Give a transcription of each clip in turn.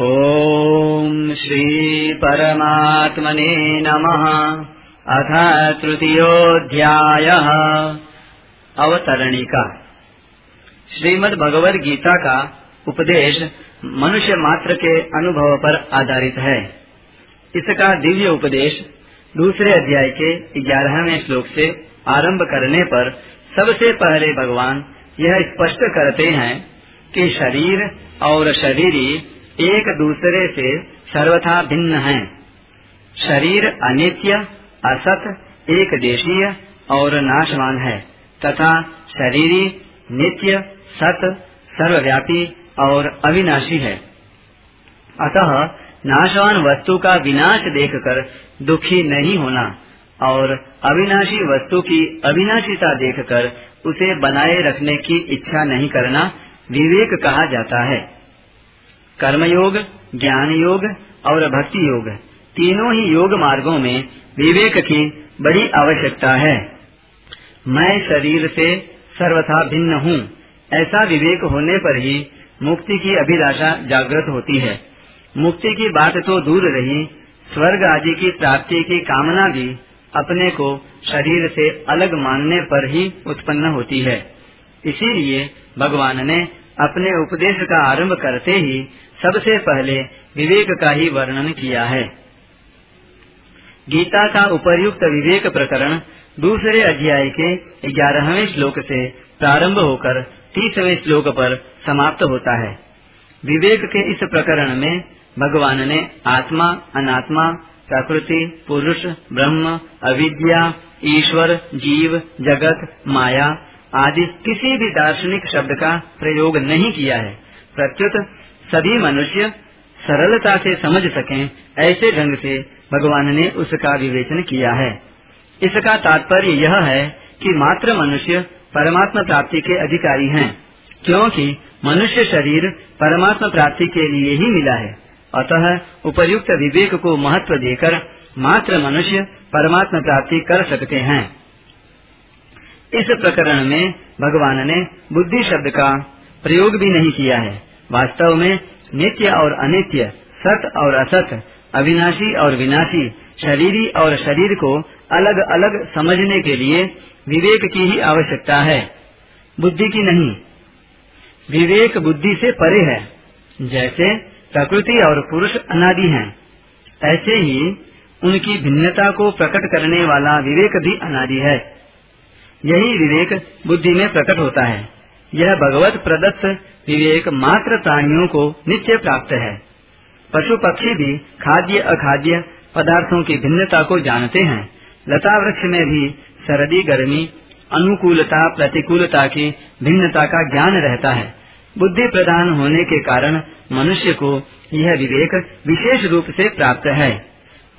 ॐ श्रीपरमात्मने नमः। अथ तृतीयोऽध्यायः। अवतरणिका। श्रीमद् भगवद गीता का उपदेश मनुष्य मात्र के अनुभव पर आधारित है। इसका दिव्य उपदेश दूसरे अध्याय के ग्यारहवें श्लोक से आरंभ करने पर सबसे पहले भगवान यह स्पष्ट करते हैं कि शरीर और शरीरी एक दूसरे से सर्वथा भिन्न हैं। शरीर अनित्य, असत एक देशीय और नाशवान है, तथा शरीरी, नित्य, सत, सर्वव्यापी और अविनाशी है अतः नाशवान वस्तु का विनाश देखकर दुखी नहीं होना और अविनाशी वस्तु की अविनाशीता देखकर उसे बनाए रखने की इच्छा नहीं करना विवेक कहा जाता है कर्मयोग ज्ञान योग और भक्ति योग तीनों ही योग मार्गों में विवेक की बड़ी आवश्यकता है। मैं शरीर से सर्वथा भिन्न हूँ। ऐसा विवेक होने पर ही मुक्ति की अभिलाषा जागृत होती है। मुक्ति की बात तो दूर रही, स्वर्ग आदि की प्राप्ति की कामना भी अपने को शरीर से अलग मानने पर ही उत्पन्न होती है। इसीलिए भगवान ने अपने उपदेश का आरंभ करते ही सबसे पहले विवेक का ही वर्णन किया है। गीता का उपर्युक्त विवेक प्रकरण दूसरे अध्याय के ग्यारहवें श्लोक से प्रारंभ होकर तीसवें श्लोक पर समाप्त होता है। विवेक के इस प्रकरण में भगवान ने आत्मा, अनात्मा, प्रकृति, पुरुष, ब्रह्म, अविद्या, ईश्वर, जीव, जगत, माया आदि किसी भी दार्शनिक शब्द का प्रयोग नहीं किया है। प्रत्युत सभी मनुष्य सरलता से समझ सकें ऐसे ढंग से भगवान ने उसका विवेचन किया है। इसका तात्पर्य यह है कि मात्र मनुष्य परमात्मा प्राप्ति के अधिकारी हैं, क्योंकि मनुष्य शरीर परमात्मा प्राप्ति के लिए ही मिला है। अतः उपयुक्त विवेक को महत्व देकर मात्र मनुष्य परमात्मा प्राप्ति कर सकते हैं। इस प्रकरण में भगवान ने बुद्धि शब्द का प्रयोग भी नहीं किया है। वास्तव में नित्य और अनित्य सत और असत अविनाशी और विनाशी शरीरी और शरीर को अलग अलग समझने के लिए विवेक की ही आवश्यकता है। बुद्धि की नहीं। विवेक बुद्धि से परे है। जैसे प्रकृति और पुरुष अनादि हैं, ऐसे ही उनकी भिन्नता को प्रकट करने वाला विवेक भी अनादि है। यही विवेक बुद्धि में प्रकट होता है। यह भगवत प्रदत्त विवेक मात्र प्राणियों को नित्य प्राप्त है। पशु पक्षी भी खाद्य अखाद्य पदार्थों की भिन्नता को जानते हैं। लता वृक्ष में भी सर्दी, गर्मी, अनुकूलता, प्रतिकूलता की भिन्नता का ज्ञान रहता है। बुद्धि प्रदान होने के कारण मनुष्य को यह विवेक विशेष रूप से प्राप्त है।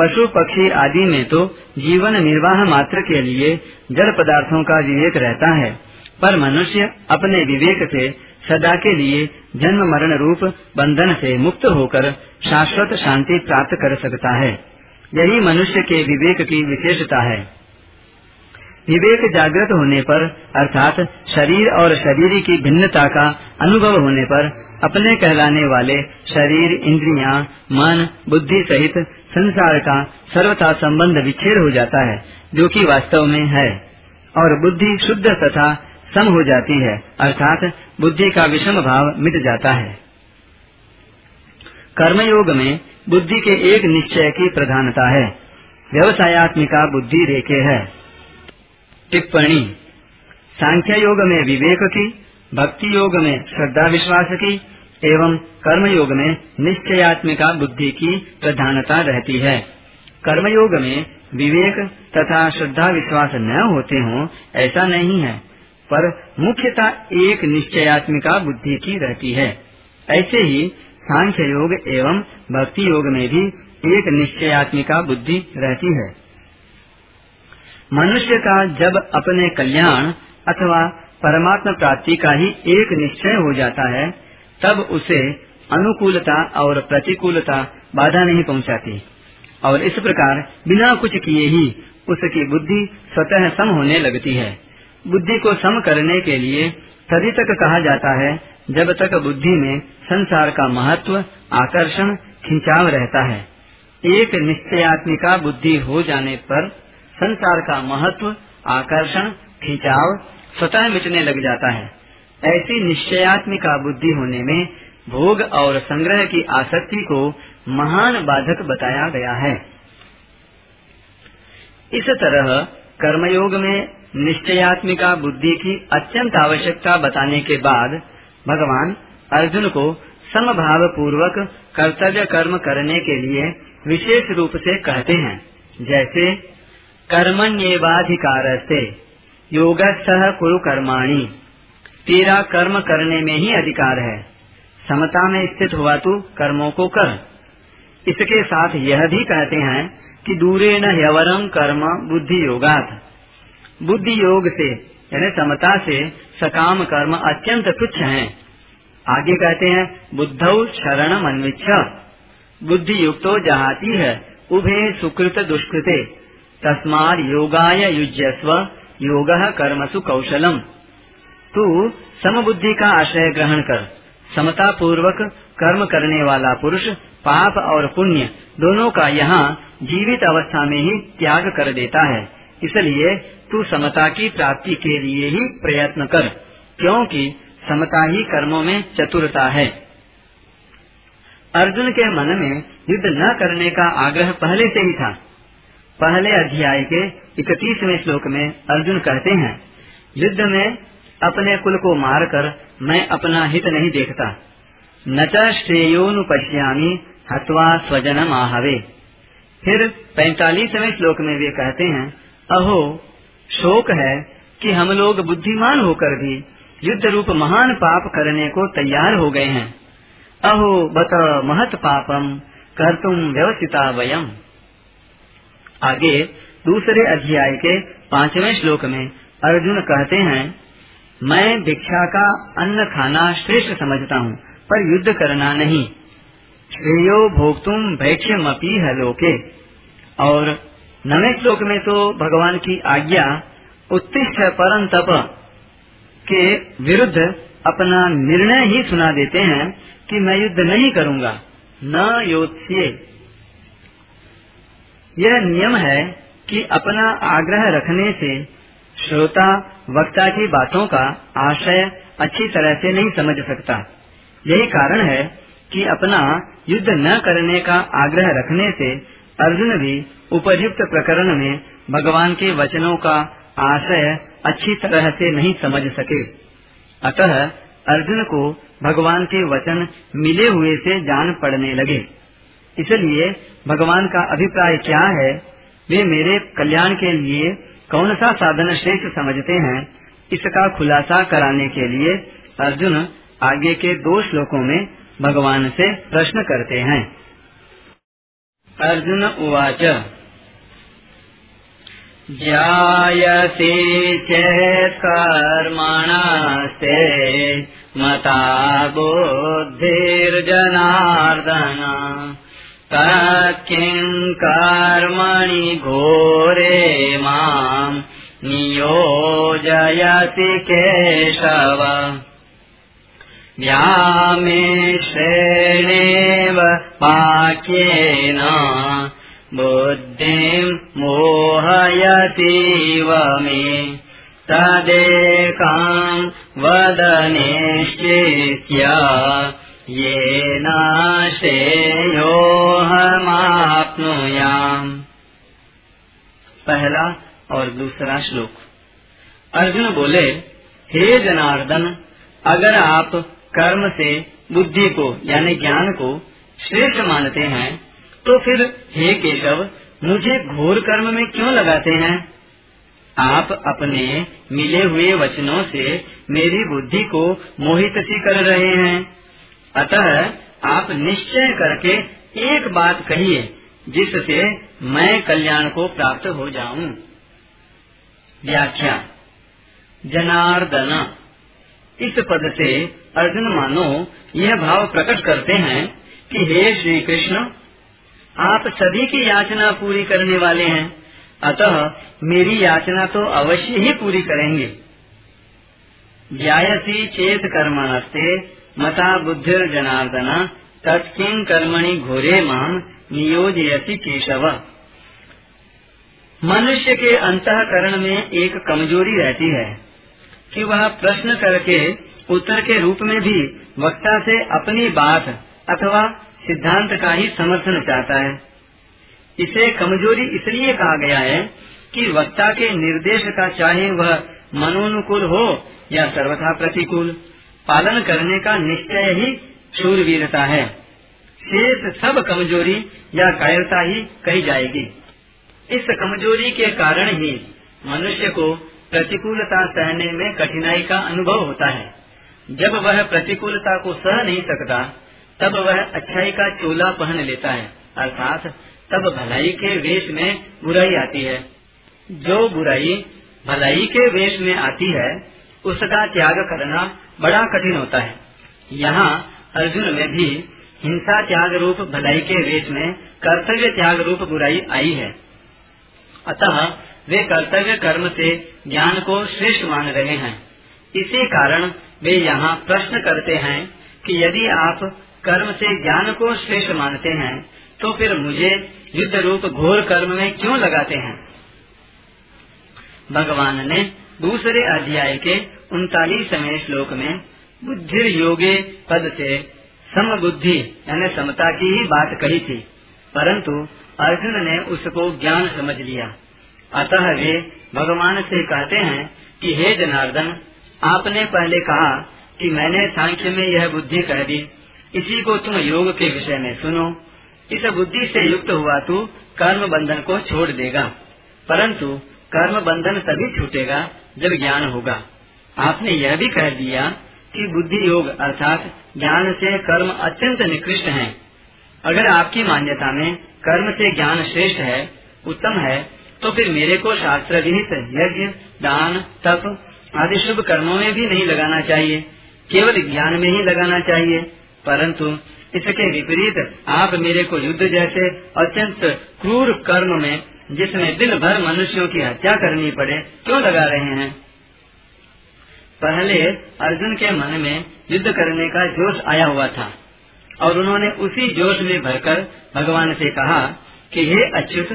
पशु, पक्षी आदि में तो जीवन निर्वाह मात्र के लिए जड़ पदार्थों का विवेक रहता है। पर मनुष्य अपने विवेक से सदा के लिए जन्म मरण रूप बंधन से मुक्त होकर शाश्वत शांति प्राप्त कर सकता है। यही मनुष्य के विवेक की विशेषता है। विवेक जागृत होने पर अर्थात शरीर और शरीर की भिन्नता का अनुभव होने पर अपने कहलाने वाले शरीर इंद्रियाँ, मन बुद्धि सहित संसार का सर्वथा संबंध विच्छेद हो जाता है जो कि वास्तव में है। और बुद्धि शुद्ध तथा सम हो जाती है, अर्थात बुद्धि का विषम भाव मिट जाता है। कर्मयोग में बुद्धि के एक निश्चय की प्रधानता है। व्यवसायत्मिका बुद्धि रेखे है। टिप्पणी सांख्य योग में विवेक की भक्ति योग में श्रद्धा विश्वास की, एवं कर्म योग में निश्चयात्मिका बुद्धि की प्रधानता रहती है। कर्मयोग में विवेक तथा श्रद्धा विश्वास न होते हों, ऐसा नहीं है। पर मुख्यता एक निश्चयात्मिका बुद्धि की रहती है। ऐसे ही सांख्य योग एवं भक्ति योग में भी एक निश्चयात्मिका बुद्धि रहती है। मनुष्य का जब अपने कल्याण अथवा परमात्मा प्राप्ति का ही एक निश्चय हो जाता है, तब उसे अनुकूलता और प्रतिकूलता बाधा नहीं पहुंचाती। और इस प्रकार बिना कुछ किए ही उसकी बुद्धि स्वतः सम होने लगती है। बुद्धि को सम करने के लिए तभी तक कहा जाता है, जब तक बुद्धि में संसार का महत्व, आकर्षण, खिंचाव रहता है। एक निश्चयात्मिका बुद्धि हो जाने पर संसार का महत्व, आकर्षण, खिंचाव स्वतः मिटने लग जाता है। ऐसी निश्चयात्मिका बुद्धि होने में भोग और संग्रह की आसक्ति को महान बाधक बताया गया है। इस तरह कर्मयोग में निश्चयात्मिका बुद्धि की अत्यंत आवश्यकता बताने के बाद भगवान अर्जुन को समभाव पूर्वक कर्तव्य कर्म करने के लिए विशेष रूप से कहते हैं। जैसे कर्मण्येवाधिकार से योग सह कुरु कर्माणी। तेरा कर्म करने में ही अधिकार है। समता में स्थित हुआ तू कर्मों को कर। इसके साथ यह भी कहते हैं कि दूरे न कर्म बुद्धि योगात बुद्धि योग से, यानी समता से, सकाम कर्म अत्यंत तुच्छ हैं। आगे कहते हैं, बुद्ध शरण अन्विच्छ बुद्धि युक्तो जहाती है, उभे सुकृत दुष्कृते। तस्मार योगाय युजस्व योग कर्मसु कौशलम। तू समबुद्धि का आश्रय ग्रहण कर। समता पूर्वक कर्म करने वाला पुरुष, पाप और पुण्य, दोनों का यहाँ जीवित अवस्था में ही त्याग कर देता है। इसलिए तू समता की प्राप्ति के लिए ही प्रयत्न कर, क्योंकि समता ही कर्मों में चतुरता है। अर्जुन के मन में युद्ध न करने का आग्रह पहले से ही था। पहले अध्याय के इकतीसवें श्लोक में अर्जुन कहते हैं, युद्ध में अपने कुल को मारकर मैं अपना हित नहीं देखता। न श्रेयोनुपश्यामी हत्वा स्वजन आहवे फिर पैतालीसवें श्लोक में वे कहते हैं अहो, शोक है कि हम लोग बुद्धिमान होकर भी युद्ध रूप महान पाप करने को तैयार हो गए हैं। अहो, बत महत पापम कर तुम व्यवस्थिता वयम। आगे, दूसरे अध्याय के पाँचवें श्लोक में अर्जुन कहते हैं, मैं भिक्षा का अन्न खाना श्रेष्ठ समझता हूँ, पर युद्ध करना नहीं। श्रेयो भोग भोक्तुम भैक्ष्यमपी है लोके। और नवे श्लोक में तो भगवान की आज्ञा उत्तिष्ठ परम तप के विरुद्ध अपना निर्णय ही सुना देते हैं कि मैं युद्ध नहीं करूँगा। न योत्स्य। यह नियम है कि अपना आग्रह रखने से श्रोता, वक्ता की बातों का आशय अच्छी तरह से नहीं समझ सकता। यही कारण है कि अपना युद्ध न करने का आग्रह रखने से अर्जुन भी उपयुक्त प्रकरण में भगवान के वचनों का आशय अच्छी तरह से नहीं समझ सके। अतः अर्जुन को भगवान के वचन मिले हुए से जान पड़ने लगे। इसलिए भगवान का अभिप्राय क्या है? वे मेरे कल्याण के लिए कौन सा साधन श्रेष्ठ समझते हैं? इसका खुलासा कराने के लिए अर्जुन आगे के दो श्लोकों में भगवान से प्रश्न करते हैं। अर्जुन उवाच। जायते चेत् कर्मणस्ते मता बुद्धिर्जनार्दन। तत्किम् कर्मणि घोरे माम् नियोजयति केशव व्यामेश्रेणेव वाक्येन बुद्धिम् मोहयतीव मे तदेकाम् वदनेश्चेत्य येन श्रेयोऽहमाप्नुयाम्। पहला और दूसरा श्लोक। अर्जुन बोले, हे जनार्दन, अगर आप कर्म से, बुद्धि को, यानी ज्ञान को श्रेष्ठ मानते हैं तो फिर हे केशव, मुझे घोर कर्म में क्यों लगाते हैं? आप अपने मिले हुए वचनों से मेरी बुद्धि को मोहित सी कर रहे हैं। अतः आप निश्चय करके एक बात कहिए, जिससे मैं कल्याण को प्राप्त हो जाऊँ। व्याख्या। जनार्दन। इस पद से अर्जुन, मानो, यह भाव प्रकट करते हैं कि हे श्री कृष्ण आप सभी की याचना पूरी करने वाले हैं। अतः मेरी याचना तो अवश्य ही पूरी करेंगे। ज्यायसी चेत कर्मणस्ते मता बुद्धिर जनार्दन, तत्किं कर्मणि घोरे माम नियोजयसी केशव। मनुष्य के अंतकरण में एक कमज़ोरी रहती है कि वह प्रश्न करके उत्तर के रूप में भी वक्ता से अपनी बात अथवा सिद्धांत का ही समर्थन चाहता है। इसे कमज़ोरी इसलिए कहा गया है कि वक्ता के निर्देश का चाहे वह मनोनुकूल हो या सर्वथा प्रतिकूल, पालन करने का निश्चय ही शूरवीरता है। शेष सब कमज़ोरी या कायरता ही कही जाएगी। इस कमज़ोरी के कारण ही मनुष्य को प्रतिकूलता सहने में कठिनाई का अनुभव होता है। जब वह प्रतिकूलता को सह नहीं सकता, तब वह अच्छाई का चोला पहन लेता है, अर्थात तब भलाई के वेश में बुराई आती है। जो बुराई भलाई के वेश में आती है, उसका त्याग करना बड़ा कठिन होता है। यहाँ अर्जुन में भी हिंसा त्याग रूप भलाई के वेश में कर्तव्य त्याग रूप बुराई आई है। अतः वे कर्तव्य कर्म से ज्ञान को श्रेष्ठ मान रहे हैं। इसी कारण वे यहाँ प्रश्न करते हैं कि यदि आप कर्म से ज्ञान को श्रेष्ठ मानते हैं तो फिर मुझे युद्ध रूप घोर कर्म में क्यों लगाते हैं? भगवान ने दूसरे अध्याय के उनतालीसवें श्लोक में बुद्धि योगे पद से सम बुद्धि यानी समता की ही बात कही थी, परंतु अर्जुन ने उसको ज्ञान समझ लिया। अतः वे भगवान से कहते हैं कि हे जनार्दन आपने पहले कहा कि मैंने सांख्य में यह बुद्धि कह दी। इसी को तुम योग के विषय में सुनो। इस बुद्धि से युक्त हुआ तू कर्म बंधन को छोड़ देगा। परंतु कर्म बंधन तभी छूटेगा जब ज्ञान होगा। आपने यह भी कह दिया कि बुद्धि योग अर्थात ज्ञान से कर्म अत्यंत निकृष्ट हैं। अगर आपकी मान्यता में कर्म से ज्ञान श्रेष्ठ है, उत्तम है तो फिर मेरे को शास्त्र विहित यज्ञ, दान, तप आदि शुभ कर्मों में भी नहीं लगाना चाहिए। केवल ज्ञान में ही लगाना चाहिए। परंतु इसके विपरीत आप मेरे को युद्ध जैसे अत्यंत क्रूर कर्म में, जिसमें दिन भर मनुष्यों की हत्या करनी पड़े, क्यों लगा रहे हैं? पहले अर्जुन के मन में युद्ध करने का जोश आया हुआ था, और उन्होंने उसी जोश में भरकर भगवान से कहा कि, हे अच्युत,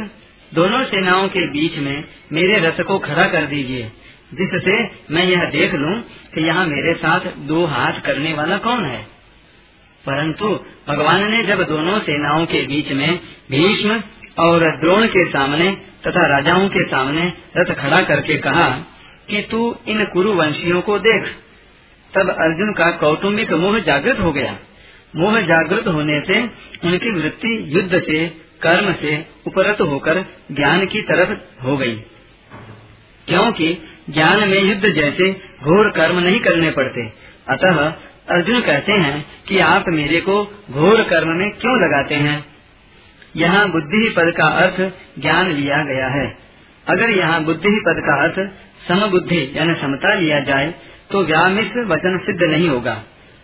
दोनों सेनाओं के बीच में मेरे रथ को खड़ा कर दीजिए। जिससे मैं यह देख लूँ कि यहाँ मेरे साथ दो हाथ करने वाला कौन है। परंतु भगवान ने जब दोनों सेनाओं के बीच में भीष्म और द्रोण के सामने तथा राजाओं के सामने रथ खड़ा करके कहा कि तू इन कुरुवंशियों को देख। तब अर्जुन का कौटुम्बिक मोह जागृत हो गया। मोह जागृत होने से उनकी वृत्ति युद्ध से, कर्म से उपरत होकर ज्ञान की तरफ़ हो गई। क्योंकि ज्ञान में युद्ध जैसे घोर कर्म नहीं करने पड़ते। अतः अर्जुन कहते हैं कि आप मेरे को घोर कर्म में क्यों लगाते हैं? यहाँ बुद्धि पद का अर्थ ज्ञान लिया गया है। अगर यहाँ बुद्धि पद का अर्थ समबुद्धि यानी समता लिया जाए तो व्यामिश्र वचन सिद्ध नहीं होगा।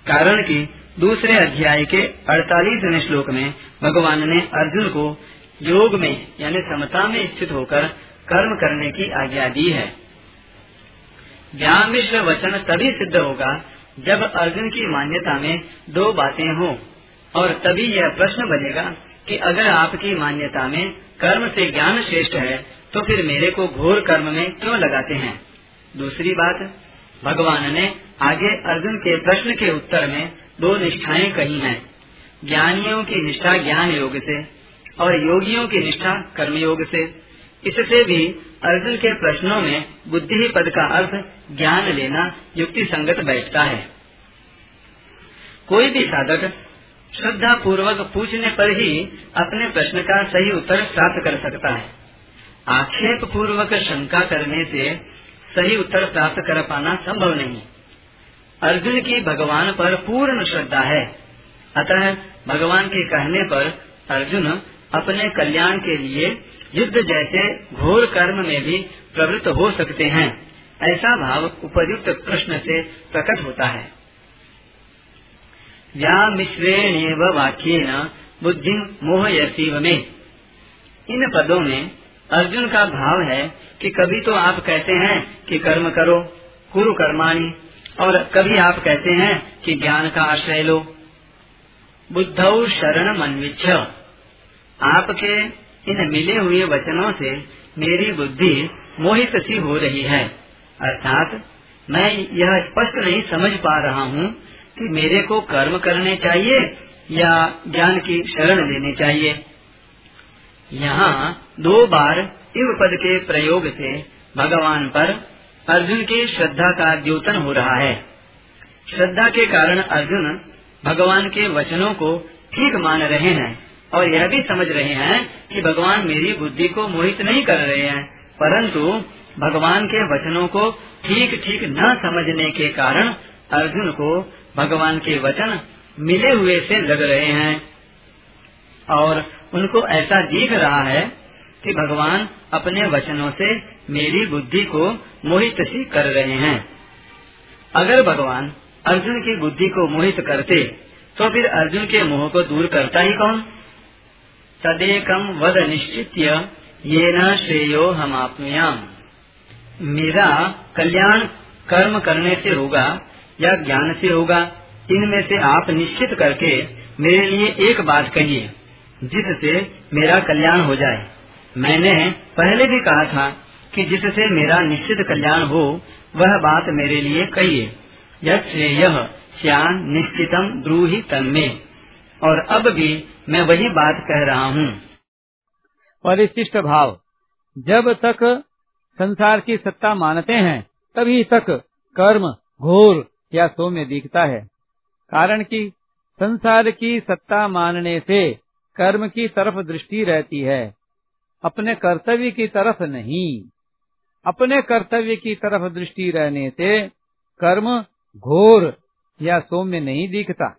कारण कि दूसरे अध्याय के अड़तालीसवें श्लोक में भगवान ने अर्जुन को योग में यानी समता में स्थित होकर कर्म करने की आज्ञा दी है। व्यामिश्र वचन तभी सिद्ध होगा जब अर्जुन की मान्यता में दो बातें हो। और तभी यह प्रश्न बनेगा कि अगर आपकी मान्यता में कर्म से ज्ञान श्रेष्ठ है तो फिर मेरे को घोर कर्म में क्यों लगाते हैं? दूसरी बात, भगवान ने आगे अर्जुन के प्रश्न के उत्तर में दो निष्ठाएँ कही हैं। ज्ञानियों की निष्ठा ज्ञान योग से और योगियों की निष्ठा कर्म योग से। इससे भी अर्जुन के प्रश्नों में बुद्धि ही पद का अर्थ ज्ञान लेना युक्ति संगत बैठता है। कोई भी साधक श्रद्धा पूर्वक पूछने पर ही अपने प्रश्न का सही उत्तर प्राप्त कर सकता है। आक्षेप पूर्वक शंका करने से सही उत्तर प्राप्त कर पाना संभव नहीं। अर्जुन की भगवान पर पूर्ण श्रद्धा है। अतः भगवान के कहने पर अर्जुन अपने कल्याण के लिए युद्ध जैसे घोर कर्म में भी प्रवृत्त हो सकते हैं। ऐसा भाव उपयुक्त प्रश्न से प्रकट होता है। या मिश्रेण वाक्य न बुद्धि मोहयसीव में। इन पदों में अर्जुन का भाव है कि कभी तो आप कहते हैं कि कर्म करो, कुरु कर्माणी, और कभी आप कहते हैं कि ज्ञान का आश्रय लो। बुद्ध शरण मनविच्छ आपके इन मिले हुए वचनों से मेरी बुद्धि मोहित सी हो रही है। अर्थात मैं यह स्पष्ट नहीं समझ पा रहा हूँ कि मेरे को कर्म करने चाहिए या ज्ञान की शरण लेनी चाहिए। यहाँ दो बार इव पद के प्रयोग से भगवान पर अर्जुन की श्रद्धा का द्योतन हो रहा है। श्रद्धा के कारण अर्जुन भगवान के वचनों को ठीक मान रहे हैं। और यह भी समझ रहे हैं कि भगवान मेरी बुद्धि को मोहित नहीं कर रहे हैं, परंतु भगवान के वचनों को ठीक ठीक न समझने के कारण अर्जुन को भगवान के वचन मिले हुए से लग रहे हैं। और उनको ऐसा दिख रहा है कि भगवान अपने वचनों से मेरी बुद्धि को मोहित सी कर रहे हैं। अगर भगवान अर्जुन की बुद्धि को मोहित करते तो फिर अर्जुन के मोह को दूर करता ही कौन? तदेकम वद निश्चित ये न श्रेयो हम आपनुयाम मेरा कल्याण कर्म करने से होगा या ज्ञान से होगा, इनमें से आप निश्चित करके मेरे लिए एक बात कहिए, जिससे मेरा कल्याण हो जाए। मैंने पहले भी कहा था कि जिससे मेरा निश्चित कल्याण हो, वह बात मेरे लिए कहिए यह श्रेय श्यान निश्चितम द्रूही तन्मे। और अब भी मैं वही बात कह रहा हूँ। परिशिष्ट भाव। जब तक संसार की सत्ता मानते हैं, तभी तक कर्म घोर या सौम्य दिखता है। कारण कि संसार की सत्ता मानने से कर्म की तरफ़ दृष्टि रहती है। अपने कर्तव्य की तरफ़ नहीं। अपने कर्तव्य की तरफ़ दृष्टि रहने से कर्म घोर या सौम्य नहीं दिखता।